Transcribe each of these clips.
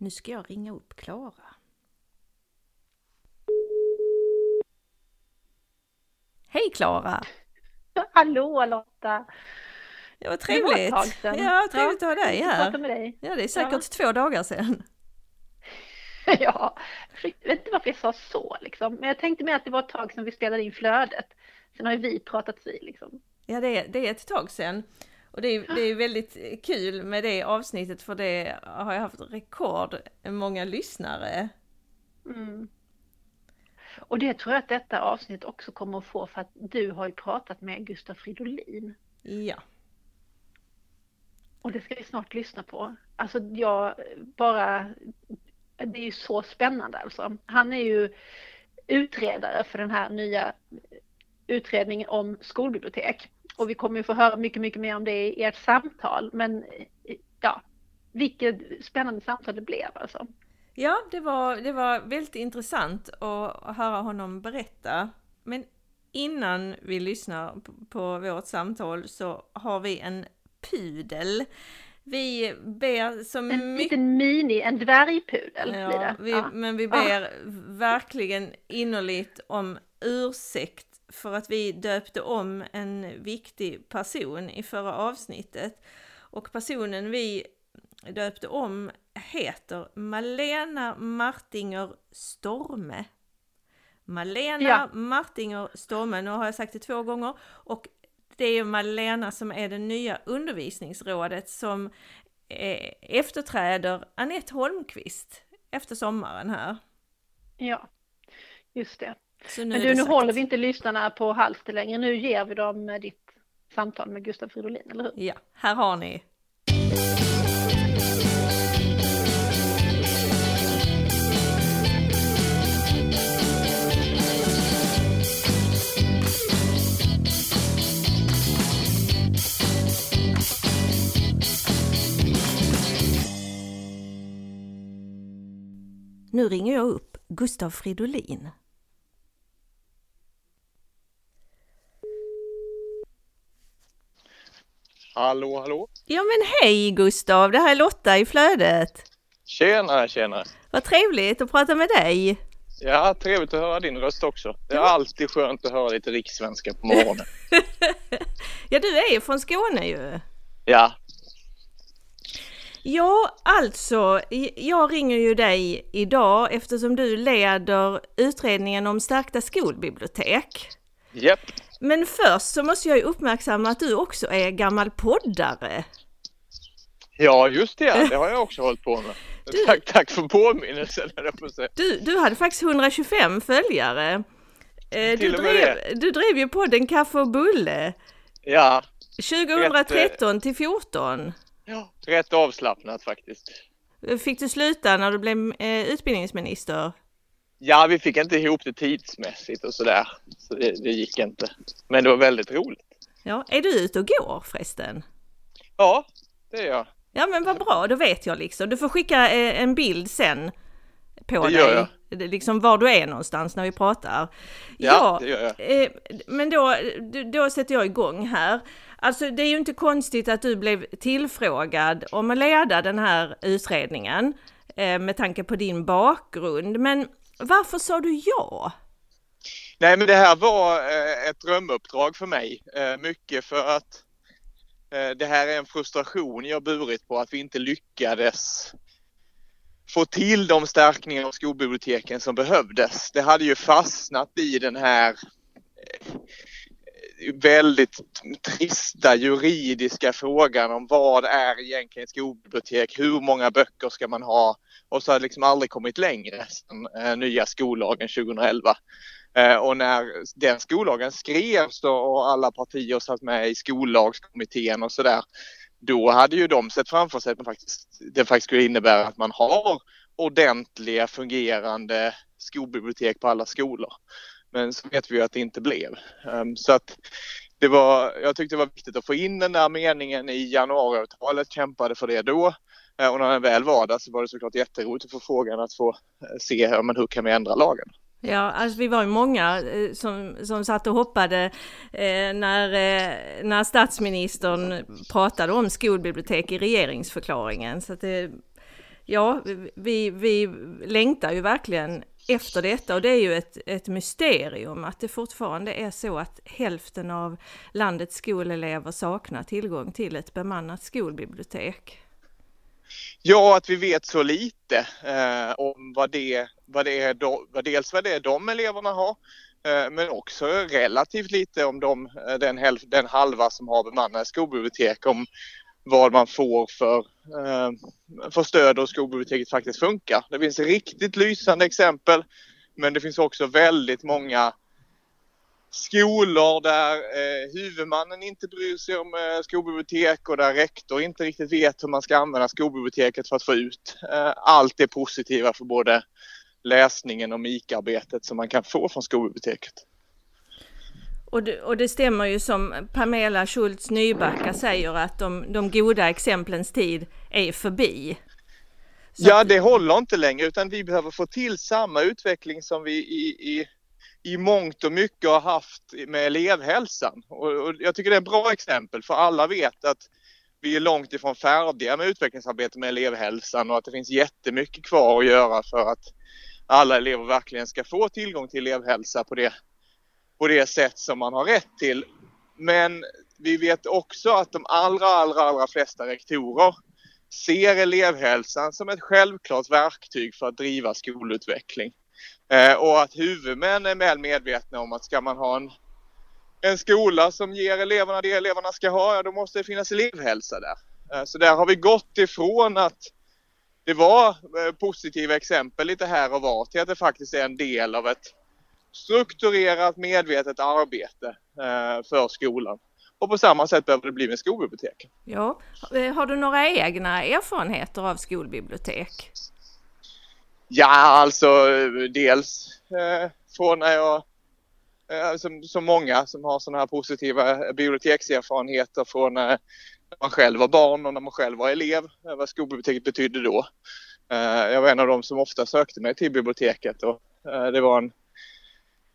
Nu ska jag ringa upp Klara. Hej Klara! Hallå Lotta! Det var trevligt! Det. Ja, trevligt att ha dig här. med dig. Ja, det är säkert två dagar sedan. Ja, jag vet inte varför jag sa så liksom. Men jag tänkte mer att det var ett tag sedan vi spelade in flödet. Sen har ju vi pratats vid liksom. Ja, det är, det är ett tag sedan. Och det är, det är väldigt kul med det avsnittet för det har jag haft rekord många lyssnare. Mm. Och det tror jag att detta avsnitt också kommer att få för att du har ju pratat med Gustaf Fridolin. Ja. Och det ska vi snart lyssna på. Alltså jag bara, det är ju så spännande alltså. Han är ju utredare för den här nya utredningen om skolbibliotek. Och vi kommer ju få höra mycket, mycket mer om det i ert samtal. Men ja, vilket spännande samtal det blev alltså. Ja, det var, det var väldigt intressant att höra honom berätta. Men innan vi lyssnar på, vårt samtal så har vi en pudel. Vi ber så En liten mini, en dvärgpudel blir Ja, det. vi, Ja. men vi ber verkligen innerligt om ursäkt för att vi döpte om en viktig person i förra avsnittet. Och personen vi döpte om heter Malena Martinger Storme. Malena Ja. Martinger Storme, nu har jag sagt det två gånger. Och det är Malena som är det nya undervisningsrådet som eh, efterträder Annette Holmqvist efter sommaren här. ja, just det. Så nu Men du, nu sagt. håller vi inte lyssnarna på halster längre. Nu ger vi dem eh, ditt samtal med Gustaf Fridolin, eller hur? Ja, här har ni. Nu ringer jag upp Gustav Fridolin. Hallå, hallå! Ja men hej Gustav, det här är Lotta i flödet. Tjena, tjena! Vad trevligt att prata med dig. Ja, trevligt att höra din röst också. Det är alltid skönt att höra lite rikssvenska på morgonen. Ja, du är ju från Skåne ju. Ja, Ja, alltså, jag ringer ju dig idag eftersom du leder utredningen om stärkta skolbibliotek. japp. Men först så måste jag ju uppmärksamma att du också är gammal poddare. Ja, just det. Det har jag också hållit på med. Du- Tack, tack för påminnelsen. Du, du hade faktiskt 125 följare. Eh, Du drev, du drev ju podden Kaffe och bulle Ja, 2013 till 14. ja, rätt avslappnat faktiskt. Fick du sluta när du blev eh, utbildningsminister? Ja, vi fick inte ihop det tidsmässigt och sådär. Så det, det gick inte. Men det var väldigt roligt. Ja, är du ute och går förresten? Ja, det är jag. Ja men vad bra, då vet jag liksom. Du får skicka eh, en bild sen på Det dig. jag. Liksom var du är någonstans när vi pratar. Ja, det gör jag. eh, men då, då- då sätter jag igång här. Alltså det är ju inte konstigt att du blev tillfrågad om att leda den här utredningen eh, med tanke på din bakgrund. Men varför sa du ja? Nej, men det här var eh, ett drömuppdrag för mig. Eh, mycket för att eh, det här är en frustration jag burit på att vi inte lyckades få till de stärkningar av skolbiblioteken som behövdes. Det hade ju fastnat i den här väldigt trista juridiska frågan om vad är egentligen skolbibliotek? Hur många böcker ska man ha? Och så har det liksom aldrig kommit längre sedan eh, nya skollagen 2011. Eh, och när den skollagen skrevs då och alla partier satt med i skollagskommittén och sådär. Då hade ju de sett framför sig att man faktiskt, det faktiskt skulle innebära att man har ordentliga fungerande skolbibliotek på alla skolor. Men så vet vi ju att det inte blev. Um, så att det var, jag tyckte det var viktigt att få in den där meningen i januariavtalet, kämpade för det då. Eh, och när den väl var där så var det såklart jätteroligt att få frågan att få eh, se ja, men hur kan vi ändra lagen. Ja, alltså vi var ju många eh, som, som satt och hoppade eh, när, eh, när statsministern pratade om skolbibliotek i regeringsförklaringen. Så att det, Ja, vi, vi längtar ju verkligen efter detta och det är ju ett, ett mysterium att det fortfarande är så att hälften av landets skolelever saknar tillgång till ett bemannat skolbibliotek. Ja, att vi vet så lite eh, om vad det, vad det är, do, vad dels vad det är de eleverna har, eh, men också relativt lite om de, eh, den, den, den halva som har bemannade skolbibliotek, om vad man får för, eh, för stöd och skolbiblioteket faktiskt funkar. Det finns riktigt lysande exempel men det finns också väldigt många skolor där eh, huvudmannen inte bryr sig om eh, skolbibliotek och där rektor inte riktigt vet hur man ska använda skolbiblioteket för att få ut eh, allt det positiva för både läsningen och mikarbetet som man kan få från skolbiblioteket. Och det, och det stämmer ju som Pamela Schultz Nybacka säger att de, de goda exemplens tid är förbi. Så ja, det håller inte längre utan vi behöver få till samma utveckling som vi i, i, i mångt och mycket har haft med elevhälsan. Och, och jag tycker det är ett bra exempel för alla vet att vi är långt ifrån färdiga med utvecklingsarbete med elevhälsan och att det finns jättemycket kvar att göra för att alla elever verkligen ska få tillgång till elevhälsa på det på det sätt som man har rätt till. Men vi vet också att de allra, allra, allra flesta rektorer ser elevhälsan som ett självklart verktyg för att driva skolutveckling. Eh, och att huvudmän är väl medvetna om att ska man ha en, en skola som ger eleverna det eleverna ska ha, ja, då måste det finnas elevhälsa där. Eh, så där har vi gått ifrån att det var eh, positiva exempel lite här och var till att det faktiskt är en del av ett strukturerat medvetet arbete eh, för skolan. Och på samma sätt behöver det bli med skolbiblioteken. Ja, eh, har du några egna erfarenheter av skolbibliotek? Ja, alltså dels eh, från när jag, eh, som, som många som har sådana här positiva bibliotekserfarenheter från när man själv var barn och när man själv var elev, eh, vad skolbiblioteket betydde då. Eh, jag var en av dem som ofta sökte mig till biblioteket och eh, det var en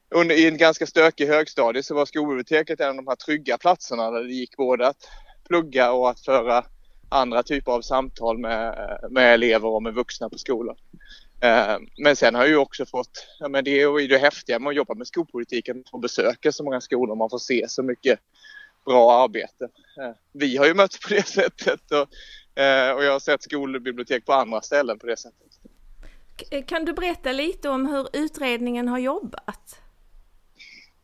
under, i en ganska stökig högstadie så var skolbiblioteket en av de här trygga platserna där det gick både att plugga och att föra andra typer av samtal med, med elever och med vuxna på skolan. Eh, men sen har jag ju också fått, ja men det är ju det häftiga med att jobba med skolpolitiken, att besöka så många skolor, man får se så mycket bra arbete. Eh, vi har ju mötts på det sättet och, eh, och jag har sett skolbibliotek på andra ställen på det sättet. Kan du berätta lite om hur utredningen har jobbat?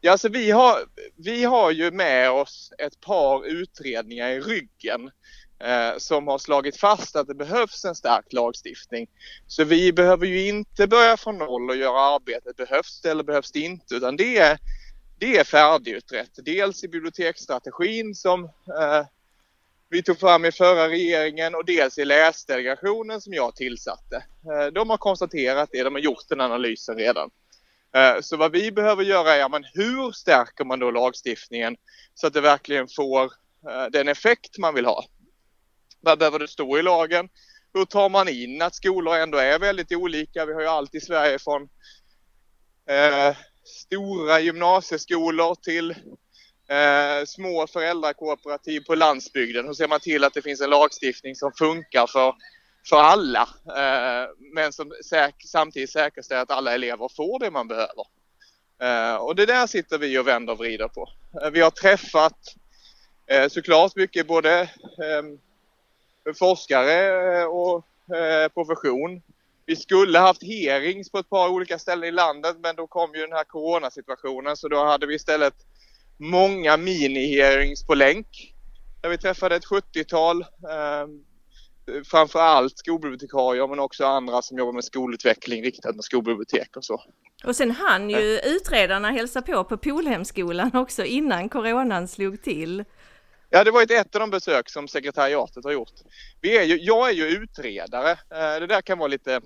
Ja, alltså vi har, vi har ju med oss ett par utredningar i ryggen Eh, som har slagit fast att det behövs en stark lagstiftning. Så vi behöver ju inte börja från noll och göra arbetet. Behövs det eller behövs det inte? Utan det är, det är färdigutrett. Dels i biblioteksstrategin som eh, vi tog fram i förra regeringen och dels i läsdelegationen som jag tillsatte. Eh, de har konstaterat det, de har gjort den analysen redan. Eh, så vad vi behöver göra är, men hur stärker man då lagstiftningen så att det verkligen får eh, den effekt man vill ha? Vad behöver det stå i lagen? Hur tar man in att skolor ändå är väldigt olika? Vi har ju allt i Sverige från eh, stora gymnasieskolor till eh, små föräldrakooperativ på landsbygden. Hur ser man till att det finns en lagstiftning som funkar för för alla. Eh, men som säk samtidigt säkerställer att alla elever får det man behöver. Eh, och det där sitter vi och vänder och vrider på. Eh, vi har träffat eh, såklart mycket både ehm, forskare och profession. Vi skulle haft hearings på ett par olika ställen i landet men då kom ju den här coronasituationen så då hade vi istället många mini-hearings på länk. Där vi träffade ett 70-tal framförallt skolbibliotekarier men också andra som jobbar med skolutveckling riktat med skolbibliotek och så. Och sen hann ju utredarna hälsa på på Polhemskolan också innan coronan slog till. Ja, det var ett, av de besök som sekretariatet har gjort. Vi är ju, jag är ju utredare. Eh, det där kan vara lite,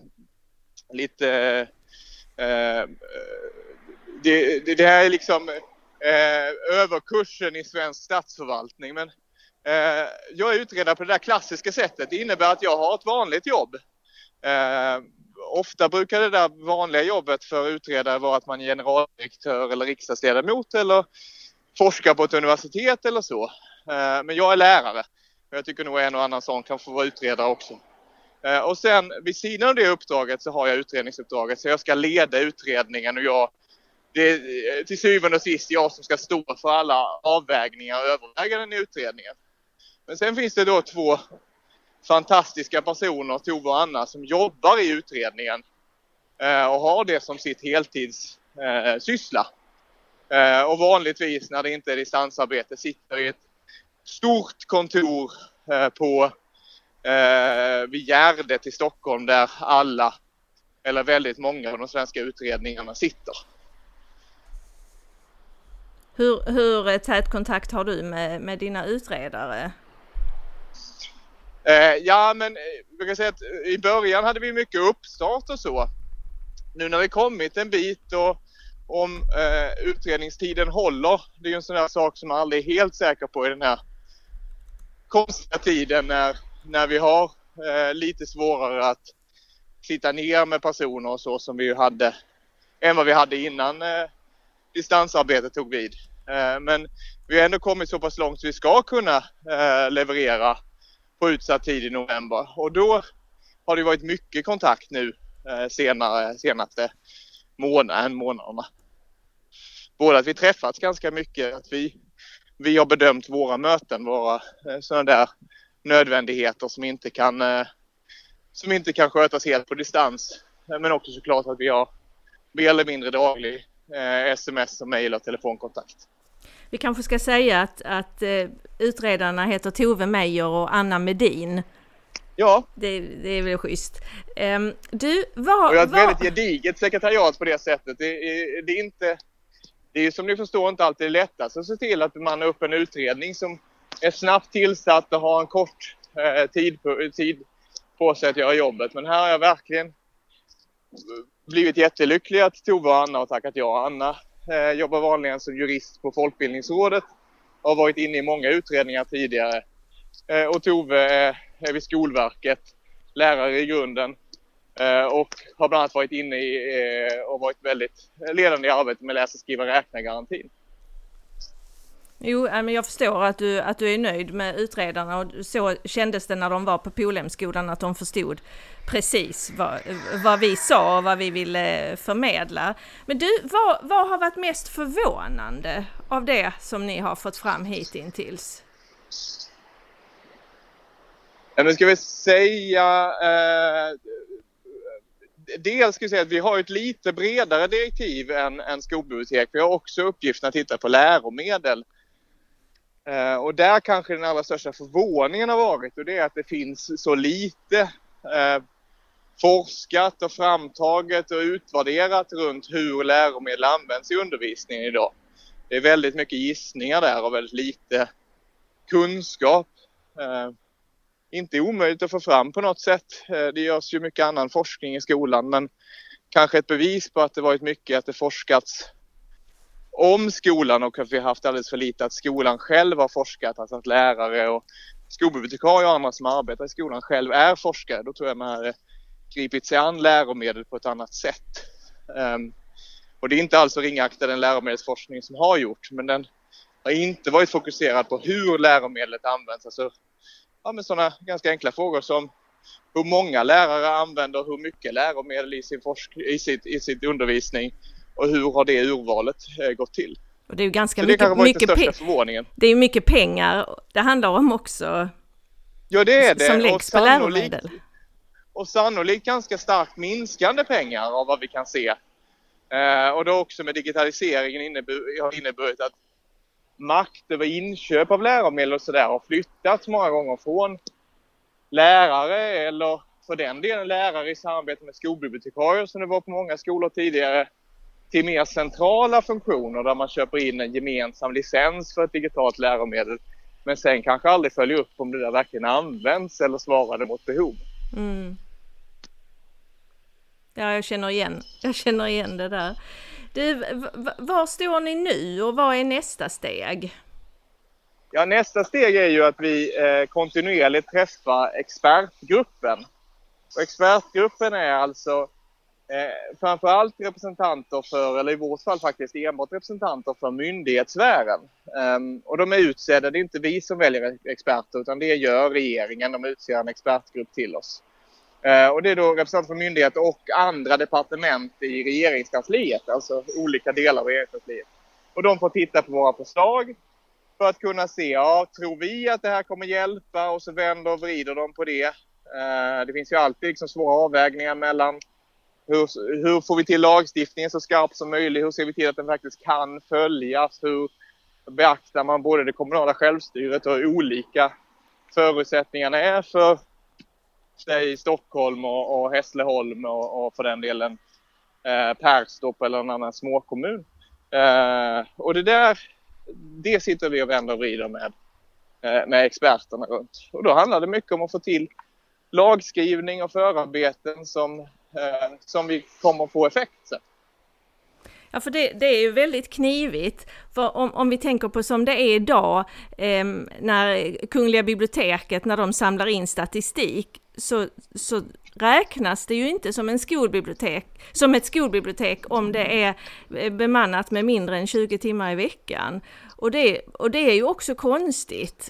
lite eh, eh, det, det, det, här är liksom eh, överkursen i svensk statsförvaltning. Men Eh, jag är utredare på det där klassiska sättet. Det innebär att jag har ett vanligt jobb. Eh, ofta brukar det där vanliga jobbet för utredare vara att man är generaldirektör eller riksdagsledamot eller forskar på ett universitet eller så. Eh, men jag är lärare. Jag tycker nog en och annan sån kan få vara utredare också. Eh, och sen vid sidan av det uppdraget så har jag utredningsuppdraget så jag ska leda utredningen och jag det är eh, till syvende och sist jag som ska stå för alla avvägningar och överväganden i utredningen. Men sen finns det då två fantastiska personer, Tove och Anna, som jobbar i utredningen och har det som sitt heltidssyssla. Och vanligtvis när det inte är distansarbete sitter i ett stort kontor eh, på eh, vid Gärdet i Stockholm där alla eller väldigt många av de svenska utredningarna sitter. Hur, hur tät kontakt har du med, med dina utredare? Eh, ja, men jag eh, kan säga att eh, i början hade vi mycket uppstart och så. Nu när vi kommit en bit och om eh, utredningstiden håller, det är ju en sån där sak som man aldrig är helt säker på i den här konstiga tiden när, när vi har eh, lite svårare att sitta ner med personer och så som vi ju hade än vad vi hade innan eh, distansarbetet tog vid. Eh, men vi har ändå kommit så pass långt så vi ska kunna eh, leverera på utsatt tid i november och då har det varit mycket kontakt nu eh, senare, senaste månaden, månaderna. Både att vi träffats ganska mycket, att vi, vi har bedömt våra möten vara sådana där nödvändigheter som inte kan som inte kan skötas helt på distans. Men också såklart att vi har mer eller mindre daglig eh, sms och mejl och telefonkontakt. Vi kanske ska säga att, att eh, utredarna heter Tove Meijer och Anna Medin. Ja. Det, det är väl schysst. Um, du, vad... Och jag har ett vad... väldigt gediget sekretariat på det sättet. Det det är inte... Det är som ni förstår inte alltid det lättaste att se till att man upp en utredning som är snabbt tillsatt och har en kort eh, tid, på, tid på sig att göra jobbet. Men här har jag verkligen blivit jättelycklig att Tove och Anna har tackat ja. Anna eh, jobbar vanligen som jurist på Folkbildningsrådet och har varit inne i många utredningar tidigare. Eh, och Tove är, är vid Skolverket, lärare i grunden och har bland annat varit inne i eh, och varit väldigt ledande i arbetet med läsa, skriva, räkna-garantin. Jo, men jag förstår att du, att du är nöjd med utredarna och så kändes det när de var på Polhemskolan att de förstod precis vad, vad vi sa och vad vi ville förmedla. Men du, vad, vad har varit mest förvånande av det som ni har fått fram hittills? Ja, men ska vi säga eh, dels ska vi säga att vi har ett lite bredare direktiv än, än skolbibliotek. Vi har också uppgiften att titta på läromedel. Eh, och där kanske den allra största förvåningen har varit och det är att det finns så lite eh, forskat och framtaget och utvärderat runt hur läromedel används i undervisningen idag. Det är väldigt mycket gissningar där och väldigt lite kunskap. Eh, inte omöjligt att få fram på något sätt. Eh, det görs ju mycket annan forskning i skolan men kanske ett bevis på att det varit mycket att det forskats om skolan och att vi haft alldeles för lite att skolan själv har forskat, alltså att lärare och skolbibliotekarier och andra som arbetar i skolan själv är forskare. Då tror jag man hade gripit sig an läromedel på ett annat sätt. Um, och det är inte alls att ringakta den läromedelsforskning som har gjorts, men den har inte varit fokuserad på hur läromedlet används. Alltså, ja, med sådana ganska enkla frågor som hur många lärare använder hur mycket läromedel i sin, forsk i sitt, i sitt undervisning och hur har det urvalet eh, gått till? Och det är ju ganska Så mycket, det mycket, pe förvåningen. det är mycket pengar det handlar om också. Ja det är det. Som läggs på läromedel. Och sannolikt ganska starkt minskande pengar av vad vi kan se. Eh, och då också med digitaliseringen innebur, har inneburit att makt över inköp av läromedel och sådär har flyttats många gånger från lärare eller för den delen lärare i samarbete med skolbibliotekarier som det var på många skolor tidigare till mer centrala funktioner där man köper in en gemensam licens för ett digitalt läromedel men sen kanske aldrig följer upp om det där verkligen används eller svarade mot behov. Mm. Ja, jag känner igen, jag känner igen det där. Du, var står ni nu och vad är nästa steg? Ja, nästa steg är ju att vi eh, kontinuerligt träffar expertgruppen. Och expertgruppen är alltså eh, framförallt representanter för, eller i vårt fall faktiskt enbart representanter för myndighetssfären. Um, och de är utsedda, det är inte vi som väljer experter utan det gör regeringen, de utser en expertgrupp till oss. Eh, och det är då representanter för myndigheter och andra departement i regeringskansliet, alltså olika delar av regeringskansliet. Och de får titta på våra förslag för att kunna se, ja, tror vi att det här kommer hjälpa? Och så vänder och vrider de på det. Eh, det finns ju alltid liksom svåra avvägningar mellan hur, hur får vi till lagstiftningen så skarp som möjligt? Hur ser vi till att den faktiskt kan följas? Hur beaktar man både det kommunala självstyret och hur olika förutsättningarna är för i Stockholm och, och Hässleholm och, och för den delen eh, Perstorp eller en annan småkommun. Eh, och det där, det sitter vi och vänder och vrider med, eh, med experterna runt. Och då handlar det mycket om att få till lagskrivning och förarbeten som, eh, som vi kommer få effekt sen. Ja, för det, det, är ju väldigt knivigt. För om, om vi tänker på som det är idag, eh, när Kungliga biblioteket, när de samlar in statistik, så, så räknas det ju inte som, en skolbibliotek, som ett skolbibliotek om det är eh, bemannat med mindre än 20 timmar i veckan. Och det, och det är ju också konstigt.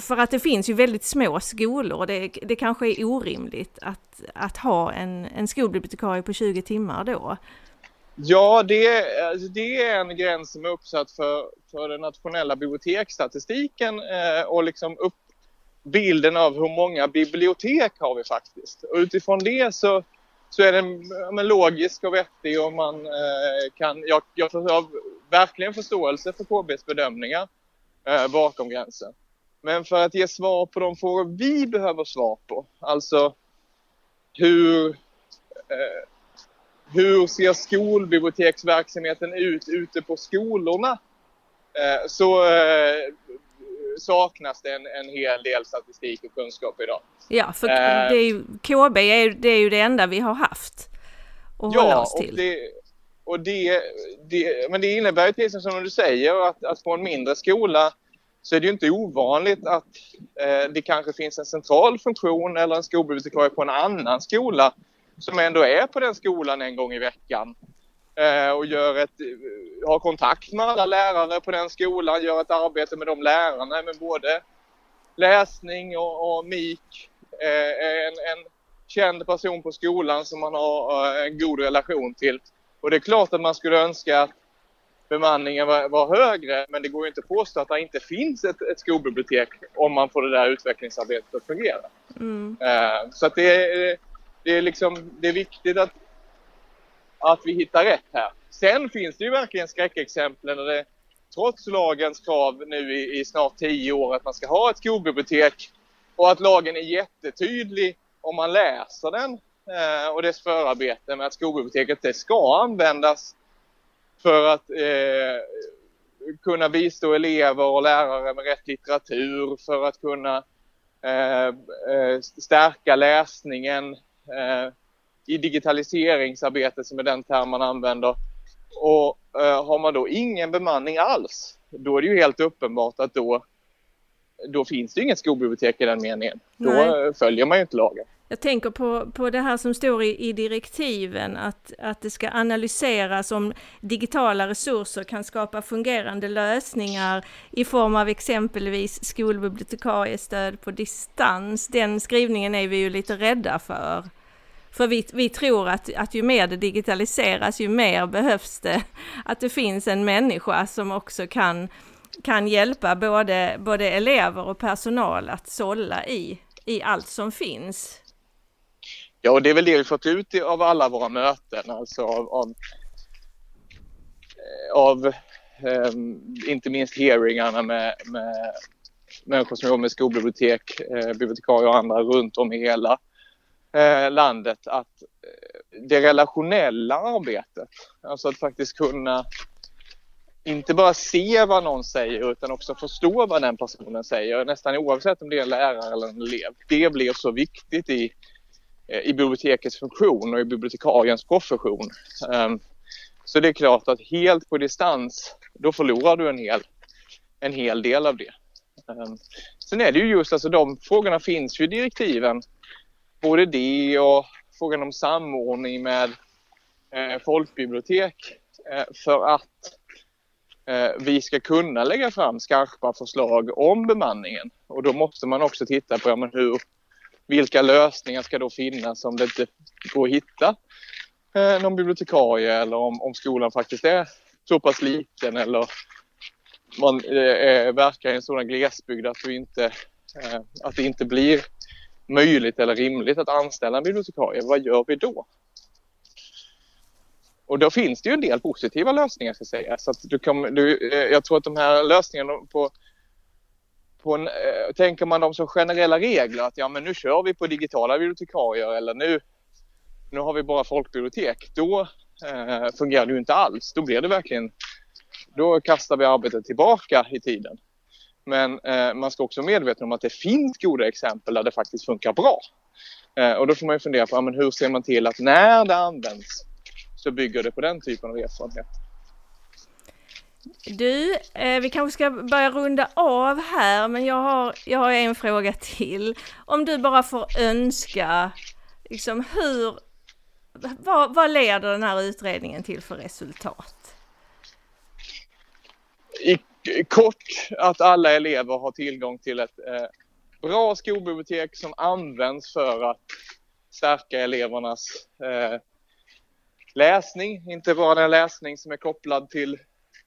För att det finns ju väldigt små skolor och det, det kanske är orimligt att, att ha en, en skolbibliotekarie på 20 timmar då. Ja, det, alltså, det är en gräns som är uppsatt för, för den nationella biblioteksstatistiken eh, och liksom upp, bilden av hur många bibliotek har vi faktiskt. Och utifrån det så, så är den men, logisk och vettig och man eh, kan... Jag, jag har verkligen förståelse för KBs bedömningar eh, bakom gränsen. Men för att ge svar på de frågor vi behöver svar på, alltså hur, eh, hur ser skolbiblioteksverksamheten ut ute på skolorna? Eh, så eh, saknas det en, en hel del statistik och kunskap idag. Ja, för eh, det är ju, KB är, det är ju det enda vi har haft att ja, hålla oss till. Och det, och det, det, men det innebär ju exempel som du säger att, att på en mindre skola så är det ju inte ovanligt att eh, det kanske finns en central funktion eller en skolbibliotekarie på en annan skola som ändå är på den skolan en gång i veckan eh, och gör ett, har kontakt med alla lärare på den skolan, gör ett arbete med de lärarna med både läsning och, och MIK. Eh, en, en känd person på skolan som man har eh, en god relation till. Och det är klart att man skulle önska att bemanningen var, var, högre men det går ju inte att påstå att det inte finns ett, ett skolbibliotek om man får det där utvecklingsarbetet att fungera. Mm. Så att det är, det, är liksom, det är viktigt att, att vi hittar rätt här. Sen finns det ju verkligen skräckexempel och det trots lagens krav nu i, i snart tio år att man ska ha ett skolbibliotek och att lagen är jättetydlig om man läser den eh, och dess förarbete med att skolbiblioteket det ska användas för att eh, kunna bistå elever och lärare med rätt litteratur, för att kunna eh, eh stärka läsningen i digitaliseringsarbetet som är den term man använder. Och eh, har man då ingen bemanning alls, då är det ju helt uppenbart att då, då finns det inget skolbibliotek i den meningen. Nej. Då följer man ju inte lagen. Jag tänker på, på det här som står i, i direktiven, att, att det ska analyseras om digitala resurser kan skapa fungerande lösningar i form av exempelvis skolbibliotekariestöd på distans. Den skrivningen är vi ju lite rädda för. För vi, vi tror att, att ju mer det digitaliseras, ju mer behövs det att det finns en människa som också kan, kan hjälpa både, både elever och personal att sålla i, i allt som finns. Ja, och det är väl det vi fått ut av alla våra möten, alltså av, av, eh, av um, inte minst hearingarna med, med människor som jobbar med skolbibliotek, eh, bibliotekarier och andra runt om i hela eh, landet att eh, det relationella arbetet, alltså att faktiskt kunna inte bara se vad någon säger utan också förstå vad den personen säger, nästan oavsett om det är en lärare eller en elev. Det blir så viktigt i, Eh, i bibliotekets funktion och i bibliotekariens profession. Ehm, så det är klart att helt på distans, då förlorar du en hel, en hel del av det. Ehm, sen är det ju just alltså de frågorna finns ju i direktiven både det och frågan om samordning med eh, folkbibliotek eh, för att vi ska kunna lägga fram skarpa förslag om bemanningen. Och då måste man också titta på ja, men hur, vilka lösningar ska då finnas om det inte går att hitta eh, någon bibliotekarie eller om, om skolan faktiskt är så pass liten eller man eh, eh, verkar i en sådan glesbygd att, du inte, eh, att det inte blir möjligt eller rimligt att anställa en bibliotekarie. Vad gör vi då? Och då finns det ju en del positiva lösningar ska säga. Så att du kan, du, eh, jag tror att de här lösningarna på, på en, eh, tänker man dem som generella regler att ja men nu kör vi på digitala bibliotekarier eller nu, nu har vi bara folkbibliotek. Då eh, fungerar det ju inte alls. Då blir det verkligen, då kastar vi arbetet tillbaka i tiden. Men eh, man ska också vara medveten om att det finns goda exempel där det faktiskt funkar bra. Eh, och då får man ju fundera på ja, men hur ser man till att när det används så bygger det på den typen av erfarenhet. Du, eh, vi kanske ska börja runda av här, men jag har, jag har en fråga till. Om du bara får önska, liksom hur, vad, vad leder den här utredningen till för resultat? I kort att alla elever har tillgång till ett eh, bra skolbibliotek som används för att stärka elevernas eh, läsning, inte bara den läsning som är kopplad till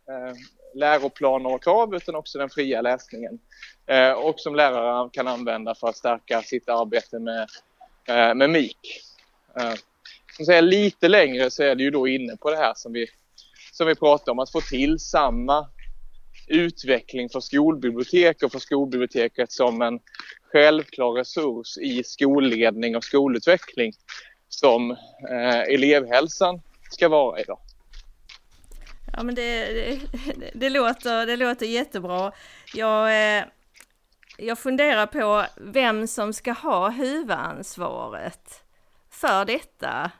Eh, läroplaner och krav utan också den fria läsningen. Eh, och som lärare kan använda för att stärka sitt arbete med, eh, med MIK. Som säger, lite längre så är det ju då inne på det här som vi, som vi pratar om, att få till samma utveckling för skolbibliotek och för skolbiblioteket som en självklar resurs i skolledning och skolutveckling som eh, elevhälsan ska vara idag. Ja men det, det, det, låter, det låter jättebra. Jag, eh, jag funderar på vem som ska ha huvudansvaret för detta.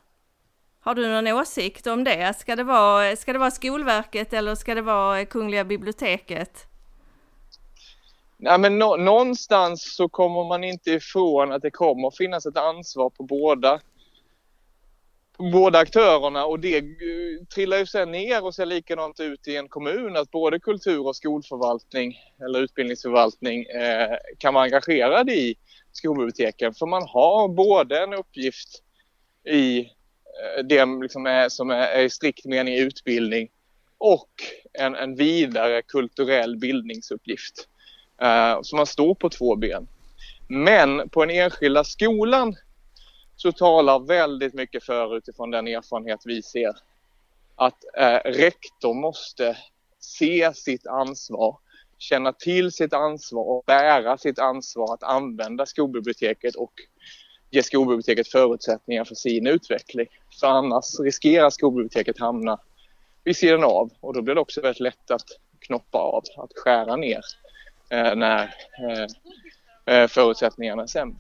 Har du någon åsikt om det? Ska det vara, ska det vara Skolverket eller ska det vara Kungliga biblioteket? Ja, men nå någonstans så kommer man inte ifrån att det kommer finnas ett ansvar på båda båda aktörerna och det eh, trillar ju sen ner och ser likadant ut i en kommun att både kultur och skolförvaltning eller utbildningsförvaltning eh, kan vara engagerad i skolbiblioteken för man har både en uppgift i eh, det liksom är, som är, är i strikt mening utbildning och en, en vidare kulturell bildningsuppgift. Eh, så man står på två ben. Men på den enskilda skolan så talar väldigt mycket för utifrån den erfarenhet vi ser att eh, rektor måste se sitt ansvar, känna till sitt ansvar och bära sitt ansvar att använda skolbiblioteket och ge skolbiblioteket förutsättningar för sin utveckling. För annars riskerar skolbiblioteket hamna vid sidan av och då blir det också väldigt lätt att knoppa av, att skära ner eh, när eh, eh förutsättningarna är sämre.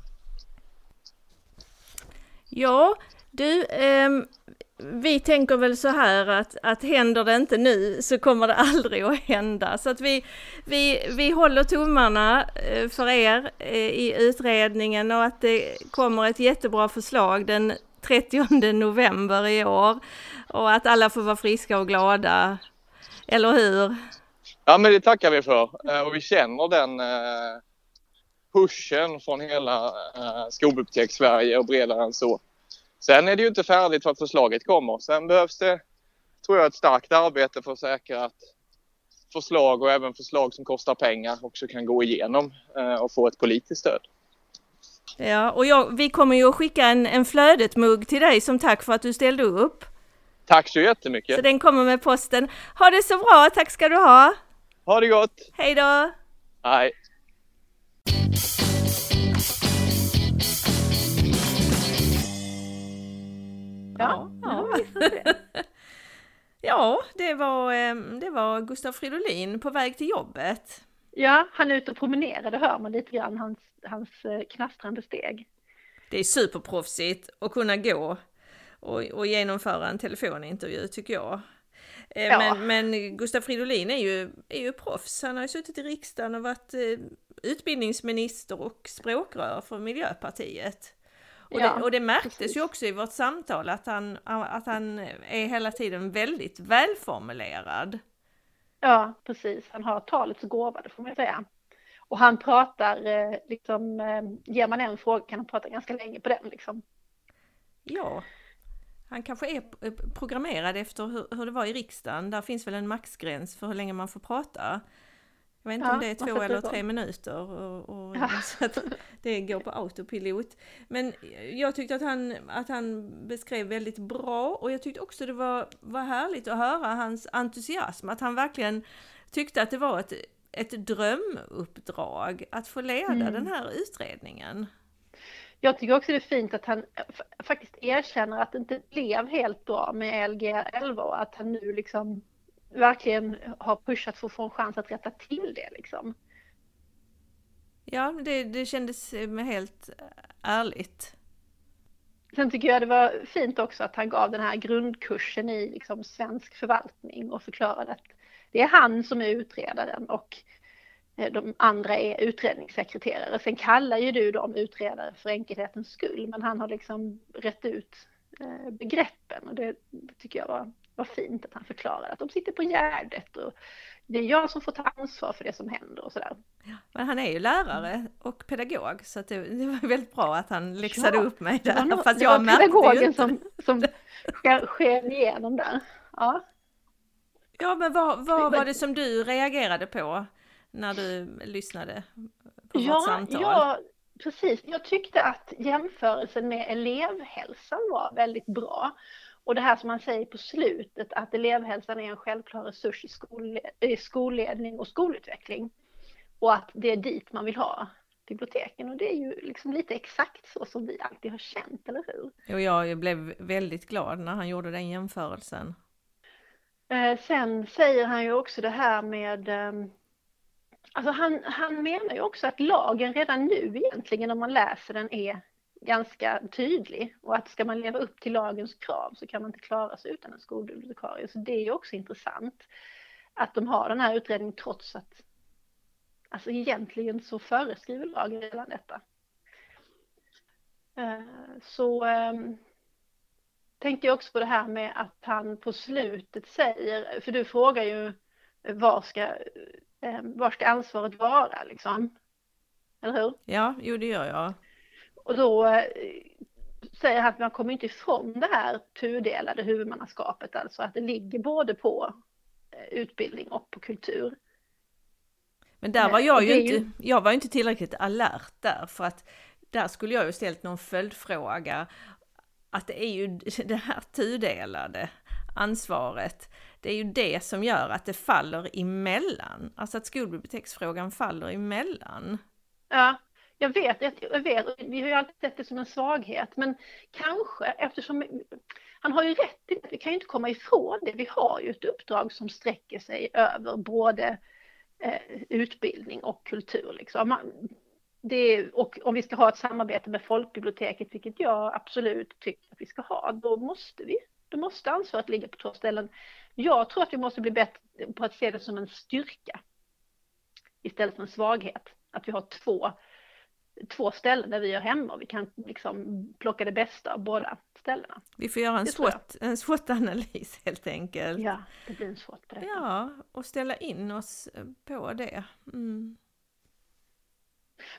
Ja, du, eh, vi tänker väl så här att, att händer det inte nu så kommer det aldrig att hända. Så att vi, vi, vi håller tummarna eh, för er eh, i utredningen och att det kommer ett jättebra förslag den 30 november i år. Och att alla får vara friska och glada. Eller hur? Ja men det tackar vi för eh, och vi känner den pushen från hela eh, skolbibliotek Sverige och bredare än så. Sen är det ju inte färdigt för att förslaget kommer. Sen behövs det, tror jag, ett starkt arbete för att säkra att förslag och även förslag som kostar pengar också kan gå igenom eh, och få ett politiskt stöd. Ja, och jag, vi kommer ju att skicka en, en flödet-mugg till dig som tack för att du ställde upp. Tack så jättemycket! Så den kommer med posten. Ha det så bra, tack ska du ha! Ha det gott! Hej då! Hej! Ja, ja. Det. ja, det var, ehm, det var Gustav Fridolin på väg till jobbet. Ja, han är ute och promenerar, det hör man lite grann, hans, hans eh, knastrande steg. Det är superproffsigt att kunna gå och, och genomföra en telefonintervju tycker jag. Eh, ja. Men, men Gustav Fridolin är ju, är ju proffs. Han har ju suttit i riksdagen och varit eh, utbildningsminister och språkrör för Miljöpartiet. Och, ja, det, och det märktes precis. ju också i vårt samtal att han, att han är hela tiden väldigt välformulerad. Ja, precis. Han har talets gåva, det får man säga. Och han pratar, eh, liksom, eh, ger man en fråga kan han prata ganska länge på den liksom. Ja, han kanske är programmerad efter hur, hur, det var i riksdagen. Där finns väl en maxgräns för hur länge man får prata. Jag vet inte ja, om det är två eller tre minuter och, och ja. så att det går på autopilot. Men jag tyckte att han, att han beskrev väldigt bra och jag tyckte också det var, var härligt att höra hans entusiasm, att han verkligen tyckte att det var ett, ett drömuppdrag att få leda mm. den här utredningen. Jag tycker också det är fint att han faktiskt erkänner att det inte blev helt bra med Lgr 11 och att han nu liksom verkligen har pushat för att få en chans att rätta till det liksom. Ja, det, det kändes helt ärligt. Sen tycker jag det var fint också att han gav den här grundkursen i liksom svensk förvaltning och förklarade att det är han som är utredaren och eh, de andra är utredningssekreterare. Sen kallar ju du dem utredare för enkelhetens skull, men han har liksom rätt ut eh, begreppen och det tycker jag var vad fint att han förklarade att de sitter på Gärdet och det är jag som får ta ansvar för det som händer och sådär. Ja, men han är ju lärare och pedagog så det, det, var väldigt bra att han läxade ja, upp mig där. Det var, fast det jag var pedagogen som, som skär igenom där. Ja, ja men vad, vad var det som du reagerade på när du lyssnade på ja, vårt samtal? Ja, precis. Jag tyckte att jämförelsen med elevhälsan var väldigt bra. Och det här som man säger på slutet, att elevhälsan är en självklar resurs i, skol, i skolledning och skolutveckling. Och att det är dit man vill ha biblioteken. Och det är ju liksom lite exakt så som vi alltid har känt, eller hur? Och jag blev väldigt glad när han gjorde den jämförelsen. Eh, sen säger han ju också det här med eh, Alltså han, han menar ju också att lagen redan nu egentligen om man läser den är ganska tydlig och att ska man leva upp till lagens krav så kan man inte klara sig utan en skolbibliotekarie. Så det är ju också intressant att de har den här utredningen trots att alltså egentligen så föreskriver lagen redan detta. Eh, så ehm, tänkte jag också på det här med att han på slutet säger, för du frågar ju eh, var ska, ehm, var ska ansvaret vara liksom? Eller hur? Ja, jo det gör jag. Och då eh, säger han att man kommer inte ifrån det här tudelade huvudmannaskapet, alltså att det ligger både på eh, utbildning och på kultur. Men där var jag ju inte, jag var inte tillräckligt alert där för att där skulle jag ju ställt någon följdfråga att det är ju det här tudelade ansvaret. Det är ju det som gör att det faller emellan, alltså att skolbiblioteksfrågan faller emellan. Ja, jag vet, jag vet, vi har ju alltid sett det som en svaghet, men kanske eftersom han har ju rätt i det, vi kan ju inte komma ifrån det. Vi har ju ett uppdrag som sträcker sig över både eh, utbildning och kultur. Liksom. Man, det, och om vi ska ha ett samarbete med folkbiblioteket, vilket jag absolut tycker att vi ska ha, då måste vi. Då måste ansvaret ligga på två ställen. Jag tror att vi måste bli bättre på att se det som en styrka istället för en svaghet. Att vi har två två ställen där vi är hemma och vi kan liksom plocka det bästa av båda ställena. Vi får göra en, SWOT, en SWOT-analys helt enkelt. Ja, det blir en SWOT på detta. Ja, och ställa in oss på det. Mm.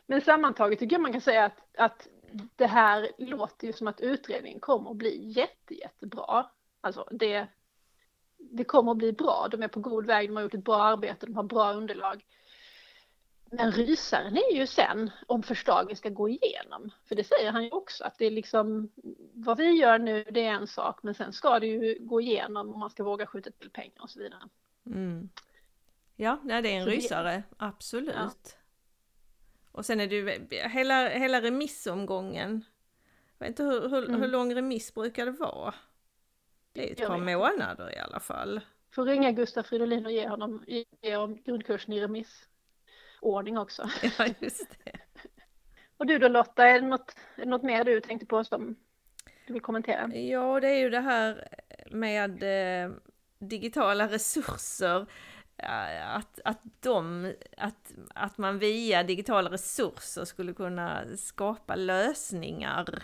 Men sammantaget tycker jag man kan säga att, att det här låter ju som att utredningen kommer att bli jätte, jättebra. Alltså det, det kommer att bli bra, de är på god väg, de har gjort ett bra arbete, de har bra underlag. Men rysaren är ju sen om förslagen ska gå igenom. För det säger han ju också att det är liksom vad vi gör nu det är en sak men sen ska det ju gå igenom om man ska våga skjuta till pengar och så vidare. Mm. Ja, det är en så rysare, det... absolut. Ja. Och sen är det ju hela, hela remissomgången. Jag vet inte hur, hur, mm. hur lång remiss brukar det vara? Det är ett par månader i alla fall. Får ringa Gustaf Fridolin och ge honom ge om grundkursen i remiss ordning också. Ja, just det. Och du då Lotta, är det något, är det något mer du tänkte på som du vill kommentera? Ja, det är ju det här med eh, digitala resurser. Att, att, de, att, att man via digitala resurser skulle kunna skapa lösningar.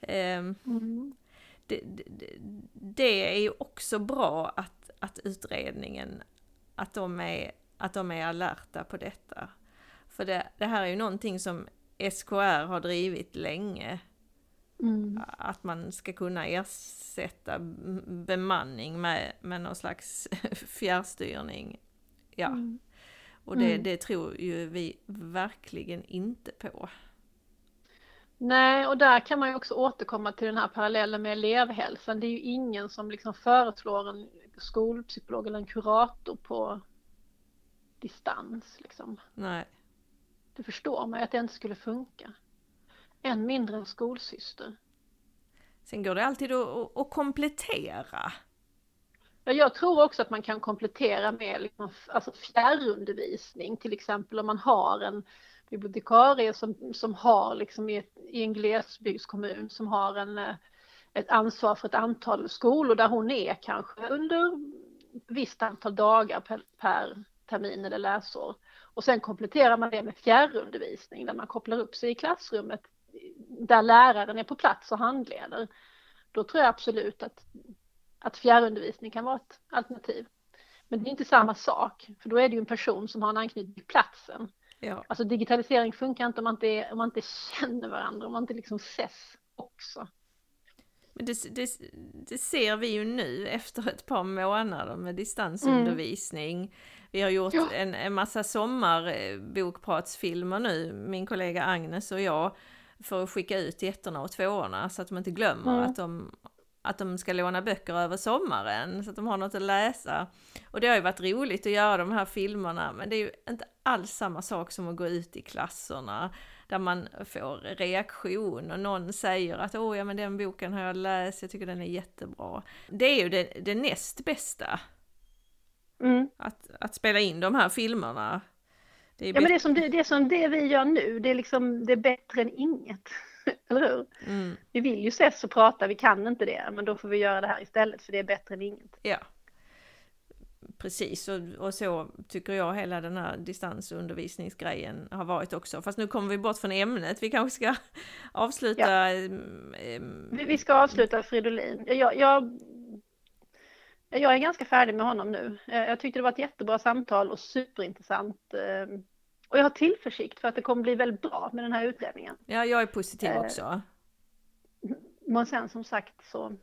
Eh, mm. det, det, det, är ju också bra att, att utredningen, att de är att de är alerta på detta. För det, det här är ju någonting som SKR har drivit länge. Mm. Att man ska kunna ersätta bemanning med, med någon slags fjärrstyrning. Ja. Mm. Och det, Mm. det tror ju vi verkligen inte på. Nej, och där kan man ju också återkomma till den här parallellen med elevhälsan. Det är ju ingen som liksom föreslår en skolpsykolog eller en kurator på distans. Liksom. Nej. Det förstår man ju att det inte skulle funka. Än mindre en skolsyster. Sen går det alltid att, att, komplettera. Ja, jag tror också att man kan komplettera med liksom, alltså fjärrundervisning, till exempel om man har en bibliotekarie som, som har liksom i, ett, i en glesbygdskommun som har en, eh, ett ansvar för ett antal skolor där hon är kanske under ett visst antal dagar per, per termin eller läsår. Och sen kompletterar man det med fjärrundervisning där man kopplar upp sig i klassrummet där läraren är på plats och handleder. Då tror jag absolut att, att fjärrundervisning kan vara ett alternativ. Men det är inte samma sak, för då är det ju en person som har en anknytning till platsen. Ja. Alltså digitalisering funkar inte om man inte, om man inte känner varandra, om man inte liksom ses också. Men det, det, det ser vi ju nu efter ett par månader med distansundervisning. Mm. Vi har gjort ja. en, en massa sommarbokpratsfilmer nu, min kollega Agnes och jag, för att skicka ut till ettorna och tvåorna så att de inte glömmer mm. att, de, att de ska låna böcker över sommaren så att de har något att läsa. Och det har ju varit roligt att göra de här filmerna men det är ju inte alls samma sak som att gå ut i klasserna där man får reaktion och någon säger att åh ja men den boken har jag läst, jag tycker den är jättebra. Det är ju det, det näst bästa. Mm. Att, att spela in de här filmerna. Det ja men det är, som det, det är som det vi gör nu, det är liksom det är bättre än inget. Eller hur? Mm. Vi vill ju ses och prata, vi kan inte det, men då får vi göra det här istället för det är bättre än inget. Ja. Precis, och, och så tycker jag hela den här distansundervisningsgrejen har varit också. Fast nu kommer vi bort från ämnet, vi kanske ska avsluta. Ja. Ähm, vi, vi ska avsluta Fridolin. Jag, jag, jag är ganska färdig med honom nu. Jag tyckte det var ett jättebra samtal och superintressant. Och jag har tillförsikt för att det kommer bli väldigt bra med den här utredningen. Ja, jag är positiv också. Men sen som sagt så,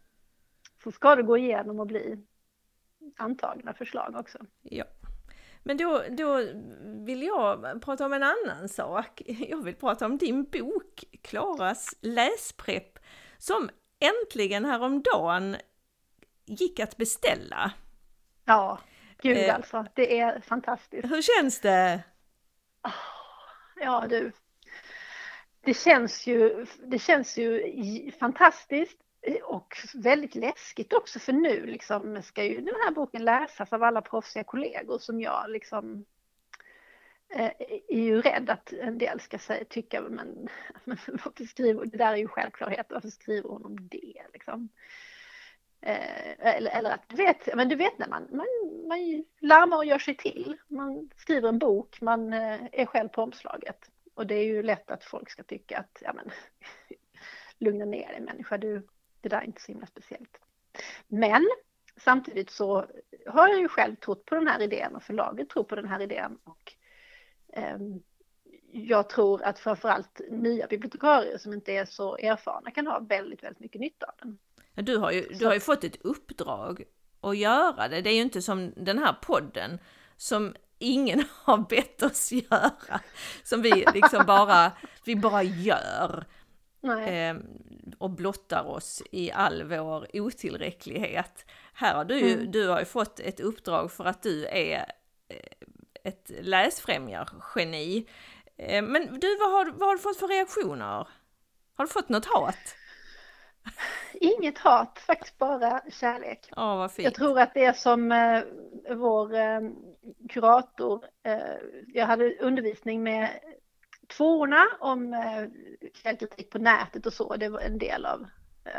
så ska det gå igenom och bli antagna förslag också. Ja. Men då, då vill jag prata om en annan sak. Jag vill prata om din bok Klaras läsprepp som äntligen häromdagen gick att beställa. Ja, gud eh, alltså. Det är fantastiskt. Hur känns det? Ja du. Det känns ju, det känns ju fantastiskt och väldigt läskigt också för nu liksom ska ju den här boken läsas av alla proffsiga kollegor som jag liksom eh, är ju rädd att en del ska säga, tycka men, men varför skriver, det där är ju självklarhet, varför skriver hon om det liksom? Eh, eller, eller att du vet, men du vet när man, man, man larmar och gör sig till, man skriver en bok, man eh, är själv på omslaget. Och det är ju lätt att folk ska tycka att ja men lugna ner dig människa, du, det där är inte så himla speciellt. Men samtidigt så har jag ju själv trott på den här idén och förlaget tror på den här idén. Och, eh, jag tror att framförallt nya bibliotekarier som inte är så erfarna kan ha väldigt, väldigt mycket nytta av den. Du har ju, du har ju fått ett uppdrag att göra det. Det är ju inte som den här podden som ingen har bett oss göra. Som vi liksom bara, vi bara gör. Eh, och blottar oss i all vår otillräcklighet. Här har du ju, mm. du har ju fått ett uppdrag för att du är ett läsfrämjargeni. Eh, men du, vad har, vad har du fått för reaktioner? Har du fått något hat? Inget hat, faktiskt bara kärlek. Ja, vad fint. Jag tror att det är som eh, vår eh, kurator, eh, jag hade undervisning med tvåorna om eh, källkritik på nätet och så. Det var en del av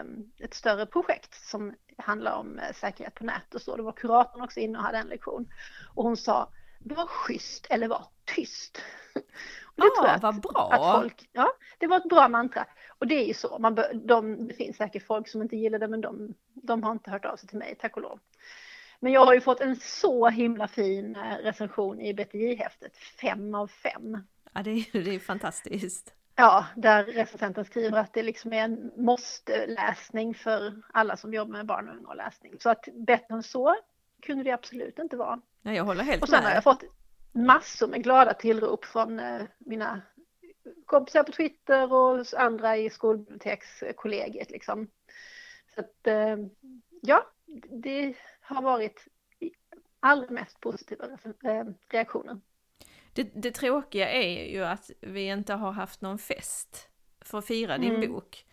um, ett större projekt som handlar om uh, säkerhet på nätet och så. Det var kuratorn också inne och hade en lektion. Och hon sa, var schysst eller var tyst. Ja, ah, vad bra! Att folk, ja, det var ett bra mantra. Och det är ju så, man de, det finns säkert folk som inte gillar det men de, de har inte hört av sig till mig, tack och lov. Men jag har ju fått en så himla fin recension i BTJ-häftet, fem av fem. Ja, det är, det är fantastiskt. Ja, där recensenten skriver att det liksom är en måste-läsning för alla som jobbar med barn och unga och läsning. Så att bättre än så kunde det absolut inte vara. Nej, jag håller helt och sen med. har jag fått massor med glada tillrop från eh, mina kompisar på Twitter och andra i skolbibliotekskollegiet liksom. Så att eh, ja, det har varit allra mest positiva eh, reaktioner. Det, det tråkiga är ju att vi inte har haft någon fest för att fira din Mm. bok.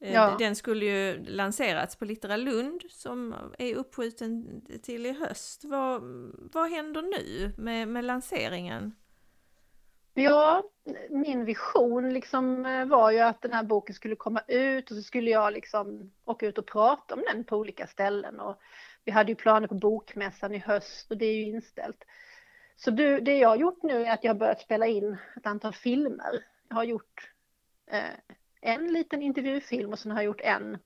Eh, Ja. Den skulle ju lanserats på Littera Lund som är uppskjuten till i höst. Vad, vad händer nu med, med lanseringen? Ja, min vision liksom eh, var ju att den här boken skulle komma ut och så skulle jag liksom åka ut och prata om den på olika ställen. Och vi hade ju planer på bokmässan i höst och det är ju inställt. Så du, det jag har gjort nu är att jag har börjat spela in ett antal filmer. Jag har gjort eh, en liten intervjufilm och sen har jag gjort en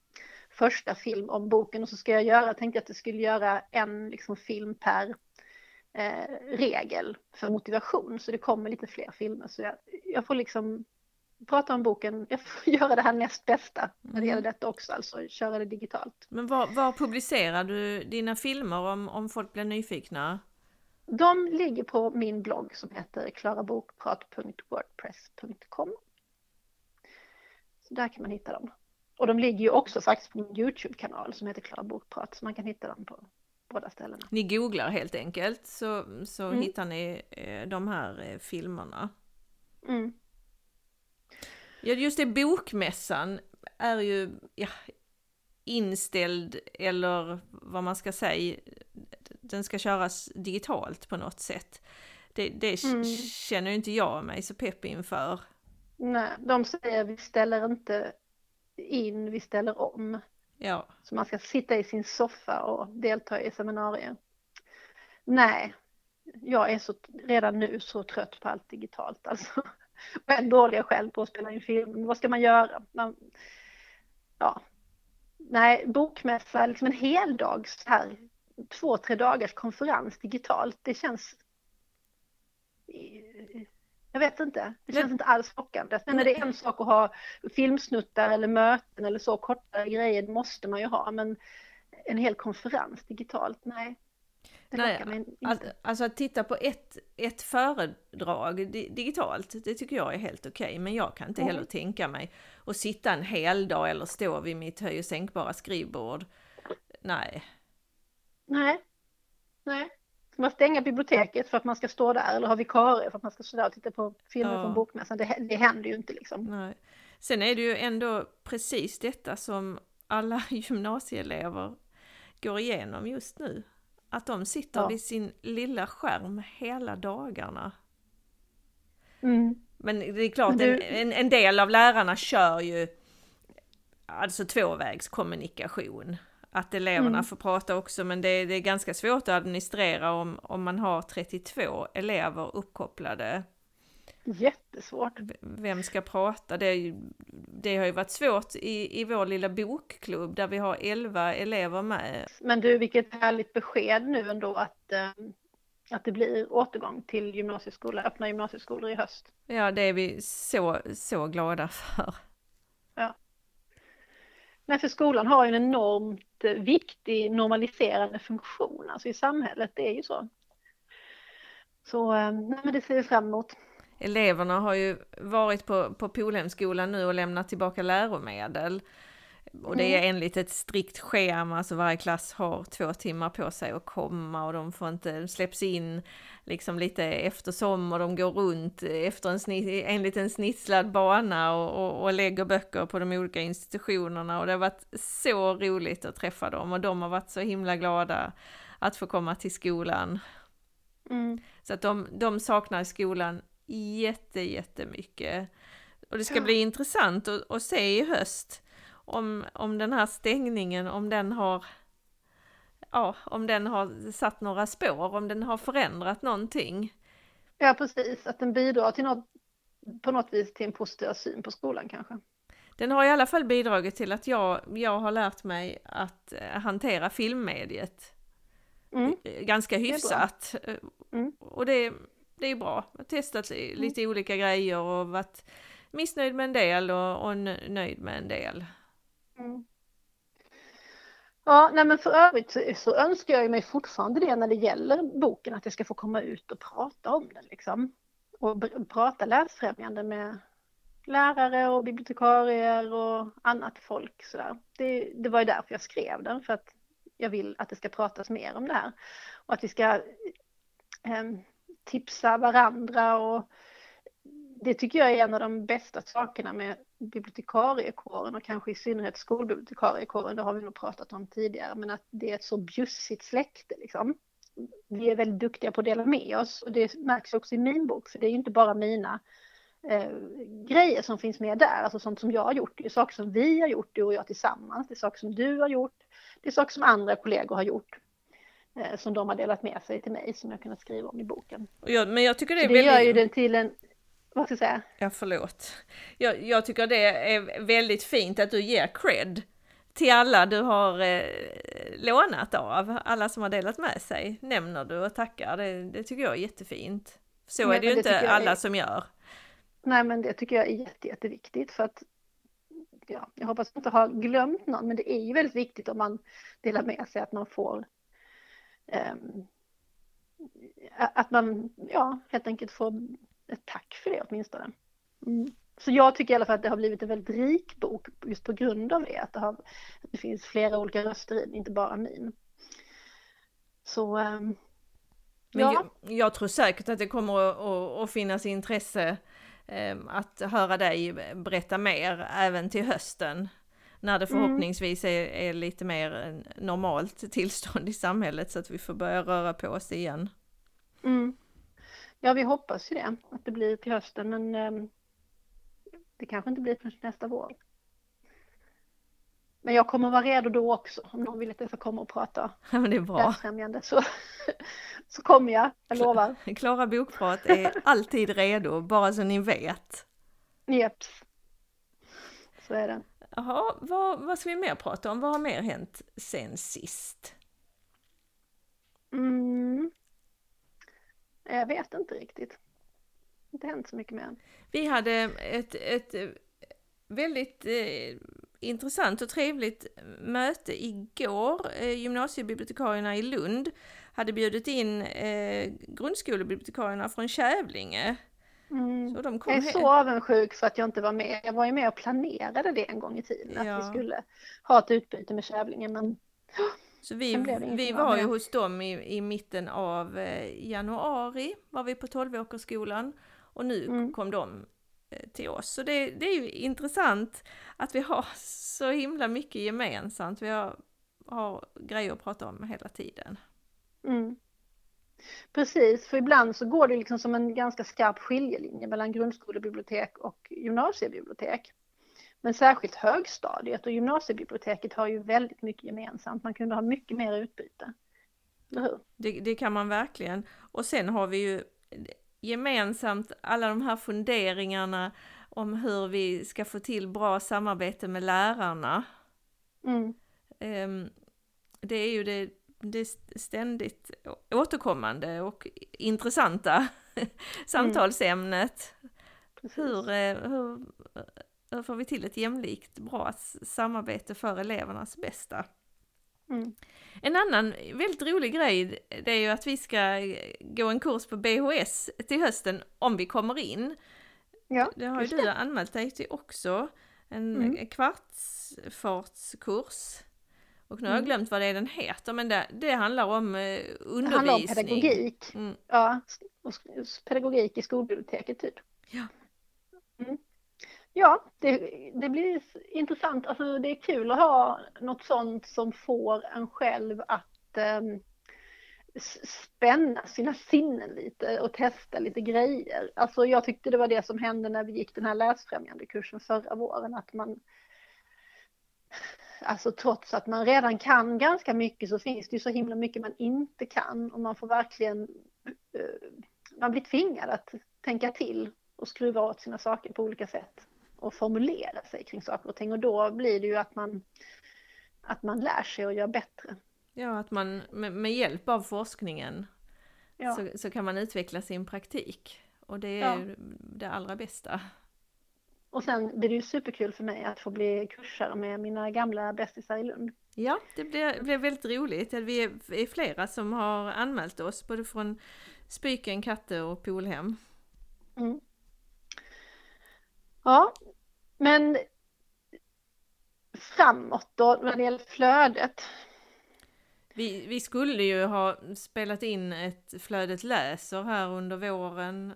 första film om boken och så ska jag göra, jag tänkte att jag skulle göra en liksom, film per eh, regel för motivation. Så det kommer lite fler filmer. Så jag, jag får liksom prata om boken, jag får göra det här näst bästa när det gäller detta också, alltså köra det digitalt. Men var, var publicerar du dina filmer om, om folk blir nyfikna? De ligger på min blogg som heter klarabokprat.wordpress.com. Så där kan man hitta dem. Och de ligger ju också faktiskt på min Youtube-kanal som heter Klara Bokprat, så man kan hitta dem på båda ställena. Ni googlar helt enkelt så, så Mm. hittar ni eh, de här eh, filmerna. Mm. Ja, just det, bokmässan är ju ja, inställd eller vad man ska säga, den ska köras digitalt på något sätt. Det, det Mm. känner inte jag mig så pepp inför. Nej, de säger vi ställer inte in, vi ställer om. Ja, Så man ska sitta i sin soffa och delta i seminarier. Nej, jag är så, redan nu så trött på allt digitalt alltså. Och håller jag själv på att spela in film. Vad ska man göra? Man, ja. Nej, bokmässa, liksom en hel dag så här, två, tre dagars konferens digitalt, det känns jag vet inte, det känns Men- inte alls lockande. Sen är det en sak att ha filmsnuttar eller möten eller så kortare grejer, det måste man ju ha, men en hel konferens digitalt, nej. Nej, alltså att titta på ett, ett föredrag di- digitalt, det tycker jag är helt okej. Men jag kan inte Mm. heller tänka mig att sitta en hel dag eller stå vid mitt höj och sänkbara skrivbord. Nej, Nej, nej. Ska man stänga biblioteket för att man ska stå där eller ha vikarie för att man ska stå där och titta på filmer Ja. från bokmässan? Det, det händer ju inte liksom. nej. Sen är det ju ändå precis detta som alla gymnasieelever går igenom just nu. Att de sitter Ja. vid sin lilla skärm hela dagarna. Mm. Men det är klart, du- en, en del av lärarna kör ju alltså tvåvägskommunikation. Att eleverna Mm. får prata också, men det, är- det är ganska svårt att administrera om, om man har 32 elever uppkopplade. Jättesvårt. Vem ska prata? Det, det har ju varit svårt i, i vår lilla bokklubb där vi har 11 elever med. Men du, vilket härligt besked nu ändå att, eh, att det blir återgång till gymnasieskola, öppna gymnasieskolor i höst. Ja, det är vi så, så glada för. Nej, för skolan har ju en enormt eh, viktig normaliserande funktion alltså i samhället, det är ju så. Så eh, nej, men det ser vi fram emot. Eleverna har ju varit på, på Polhemskolan nu och lämnat tillbaka läromedel. Och det är enligt ett strikt schema, så varje klass har två timmar på sig att komma och de får inte, släpps in liksom lite eftersom och de går runt efter en snitt, enligt en snitslad bana och, och, och lägger böcker på de olika institutionerna och det har varit så roligt att träffa dem och de har varit så himla glada att få komma till skolan. Mm. Så att de, de saknar skolan jätte, jättemycket. Och det ska bli intressant att, att se i höst om, om den här stängningen, om den har Ja, om den har satt några spår, om den har förändrat någonting. Ja, precis, att den bidrar till något, på något vis till en positiv syn på skolan kanske. Den har i alla fall bidragit till att jag, jag har lärt mig att eh, hantera filmmediet Mm. eh, ganska hyfsat. Eh, Mm. Och det, det är bra. Jag har testat lite mm. olika grejer och varit missnöjd med en del och, och nöjd med en del. Mm. Ja, nej men för övrigt så, så önskar jag mig fortfarande det när det gäller boken, att jag ska få komma ut och prata om den liksom. Och prata läsfrämjande med lärare och bibliotekarier och annat folk sådär. Det, det var ju därför jag skrev den, för att jag vill att det ska pratas mer om det här. Och att vi ska eh, tipsa varandra och det tycker jag är en av de bästa sakerna med bibliotekariekåren och kanske i synnerhet skolbibliotekariekåren, det har vi nog pratat om tidigare, men att det är ett så bjussigt släkte liksom. Vi är väldigt duktiga på att dela med oss och det märks också i min bok, för det är ju inte bara mina eh, grejer som finns med där, alltså sånt som jag har gjort, det är saker som vi har gjort, du och jag tillsammans, det är saker som du har gjort, det är saker som andra kollegor har gjort eh, som de har delat med sig till mig som jag kunnat skriva om i boken. Ja, men jag tycker det är det väldigt... gör ju den till en vad ska jag säga? Ja, förlåt. Jag, jag tycker det är väldigt fint att du ger cred till alla du har eh, lånat av, alla som har delat med sig, nämner du och tackar. Det, det tycker jag är jättefint. Så Nej, är det ju inte alla är... som gör. Nej, men det tycker jag är jätte, jätteviktigt för att ja, jag hoppas inte ha glömt någon, men det är ju väldigt viktigt om man delar med sig att man får um, att man ja, helt enkelt får ett tack för det åtminstone. Mm. Så jag tycker i alla fall att det har blivit en väldigt rik bok just på grund av det, att det, har, det finns flera olika röster i den, inte bara min. Så Men ja. jag, jag, tror säkert att det kommer att, att, att finnas intresse um, att höra dig berätta mer även till hösten. När det mm. förhoppningsvis är, är lite mer normalt tillstånd i samhället så att vi får börja röra på oss igen. Mm. Ja, vi hoppas ju det, att det blir till hösten, men um, det kanske inte blir förrän nästa vår. Men jag kommer vara redo då också, om någon vill att jag ska komma och prata ja, men det är bra. så, så kommer jag, jag lovar. Klara Bokprat är alltid redo, bara så ni vet. Jeps. Så är det. Jaha, vad, vad ska vi mer prata om? Vad har mer hänt sen sist? Mm. Jag vet inte riktigt. Det har inte hänt så mycket mer. Vi hade ett, ett väldigt eh, intressant och trevligt möte igår. Eh, gymnasiebibliotekarierna i Lund hade bjudit in eh, grundskolebibliotekarierna från Kävlinge. Mm. Så de kom jag är så avundsjuk för att jag inte var med. Jag var ju med och planerade det en gång i tiden, ja. att vi skulle ha ett utbyte med Kävlinge, men så vi, vi var ju hos dem i, i mitten av eh, januari, var vi på Tolvåkersskolan och nu mm. kom de eh, till oss. Så det, det, är ju intressant att vi har så himla mycket gemensamt. Vi har, har grejer att prata om hela tiden. Mm. Precis, för ibland så går det liksom som en ganska skarp skiljelinje mellan grundskolebibliotek och gymnasiebibliotek. Men särskilt högstadiet och gymnasiebiblioteket har ju väldigt mycket gemensamt. Man kunde ha mycket mer utbyte. Det, det, kan man verkligen. Och sen har vi ju gemensamt alla de här funderingarna om hur vi ska få till bra samarbete med lärarna. Mm. Ehm, det är ju det, det ständigt återkommande och intressanta samtalsämnet. Mm. Hur, eh, hur hur får vi till ett jämlikt, bra samarbete för elevernas bästa? Mm. En annan väldigt rolig grej, det är ju att vi ska gå en kurs på BHS till hösten om vi kommer in. Ja, det har ju du anmält dig till också. En mm. kvartsfartskurs. Och nu har jag mm. glömt vad det är den heter, men det, det handlar om undervisning. Det handlar om pedagogik. Mm. Ja, pedagogik i skolbiblioteket typ. Ja. Mm. Ja, det, det, blir intressant. Alltså, det är kul att ha något sånt som får en själv att eh, spänna sina sinnen lite och testa lite grejer. Alltså, jag tyckte det var det som hände när vi gick den här läsfrämjande kursen förra våren, att man Alltså trots att man redan kan ganska mycket så finns det ju så himla mycket man inte kan och man får verkligen eh, man blir tvingad att tänka till och skruva åt sina saker på olika sätt och formulera sig kring saker och ting och då blir det ju att man, att man lär sig och gör bättre. Ja, att man med, med hjälp av forskningen Ja. så, så kan man utveckla sin praktik. Och det är Ja. det allra bästa. Och sen blir det ju superkul för mig att få bli kursare med mina gamla bästisar i Lund. Ja, det blev, blev väldigt roligt. Vi är, vi är flera som har anmält oss, både från Spyken, Katte och Polhem. Mm. Ja, men framåt då när det gäller flödet. Vi, vi skulle ju ha spelat in ett Flödet läser här under våren.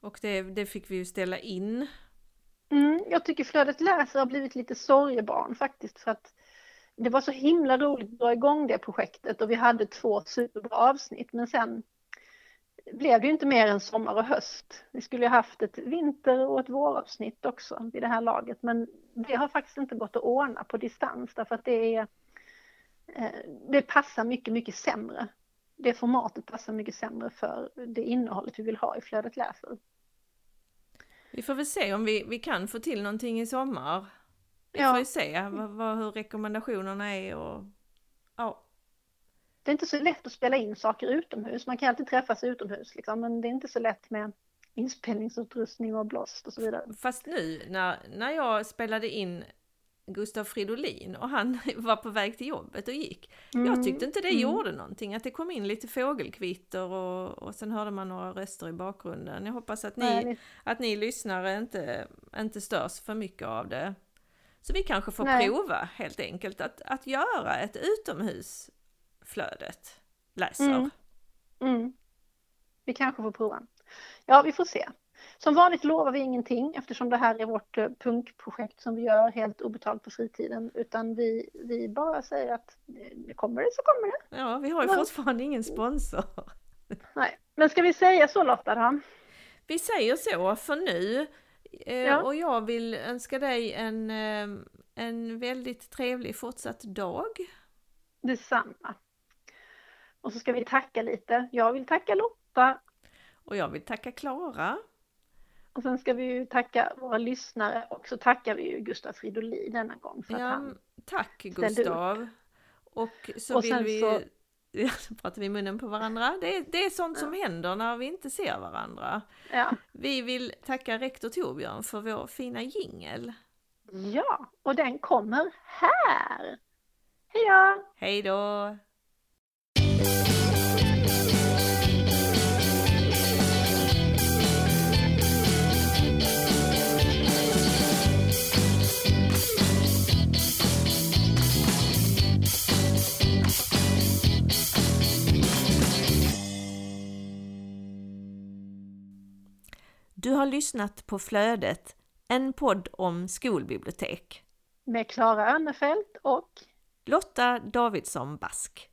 Och det, det fick vi ju ställa in. Mm, jag tycker Flödet läser har blivit lite sorgebarn faktiskt för att det var så himla roligt att dra igång det projektet och vi hade två superbra avsnitt men sen blev det ju inte mer än sommar och höst. Vi skulle ju haft ett vinter och ett våravsnitt också vid det här laget men det har faktiskt inte gått att ordna på distans därför att det är eh, det passar mycket, mycket sämre. Det formatet passar mycket sämre för det innehållet vi vill ha i Flödet läser. Vi får väl se om vi, vi kan få till någonting i sommar. Vi Ja. får ju se vad, vad, hur rekommendationerna är och. Det är inte så lätt att spela in saker utomhus. Man kan alltid träffas utomhus liksom, men det är inte så lätt med inspelningsutrustning och blåst och så vidare. Fast nu när, när jag spelade in Gustav Fridolin och han var på väg till jobbet och gick. Jag tyckte inte det Mm. gjorde någonting, att det kom in lite fågelkvitter och, och sen hörde man några röster i bakgrunden. Jag hoppas att ni, Nej, att ni lyssnare inte, inte störs för mycket av det. Så vi kanske får Nej. prova helt enkelt att, att göra ett utomhusflödet läser. Mm. Mm. Vi kanske får prova. Ja, vi får se. Som vanligt lovar vi ingenting eftersom det här är vårt eh, punkprojekt som vi gör helt obetalt på fritiden. Utan vi, vi bara säger att eh, kommer det så kommer det. Ja, vi har ju Ja. fortfarande ingen sponsor. Nej. Men ska vi säga så Lotta då? Vi säger så för nu. Eh, Ja. Och jag vill önska dig en, en väldigt trevlig fortsatt dag. Detsamma. Och så ska vi tacka lite. Jag vill tacka Lotta Och jag vill tacka Klara. Och sen ska vi ju tacka våra lyssnare och så tackar vi ju Gustav Fridolin denna gång för att Ja, han... tack upp. Gustav. Och så Och vill vi... så- Ja, så pratar vi i munnen på varandra. Det är, det är sånt som händer när vi inte ser varandra. Ja. Vi vill tacka rektor Torbjörn för vår fina jingel. ja, och den kommer här! Hej då! Hej då! Du har lyssnat på Flödet, en podd om skolbibliotek. Med Klara Önnefelt och Lotta Davidsson Bask.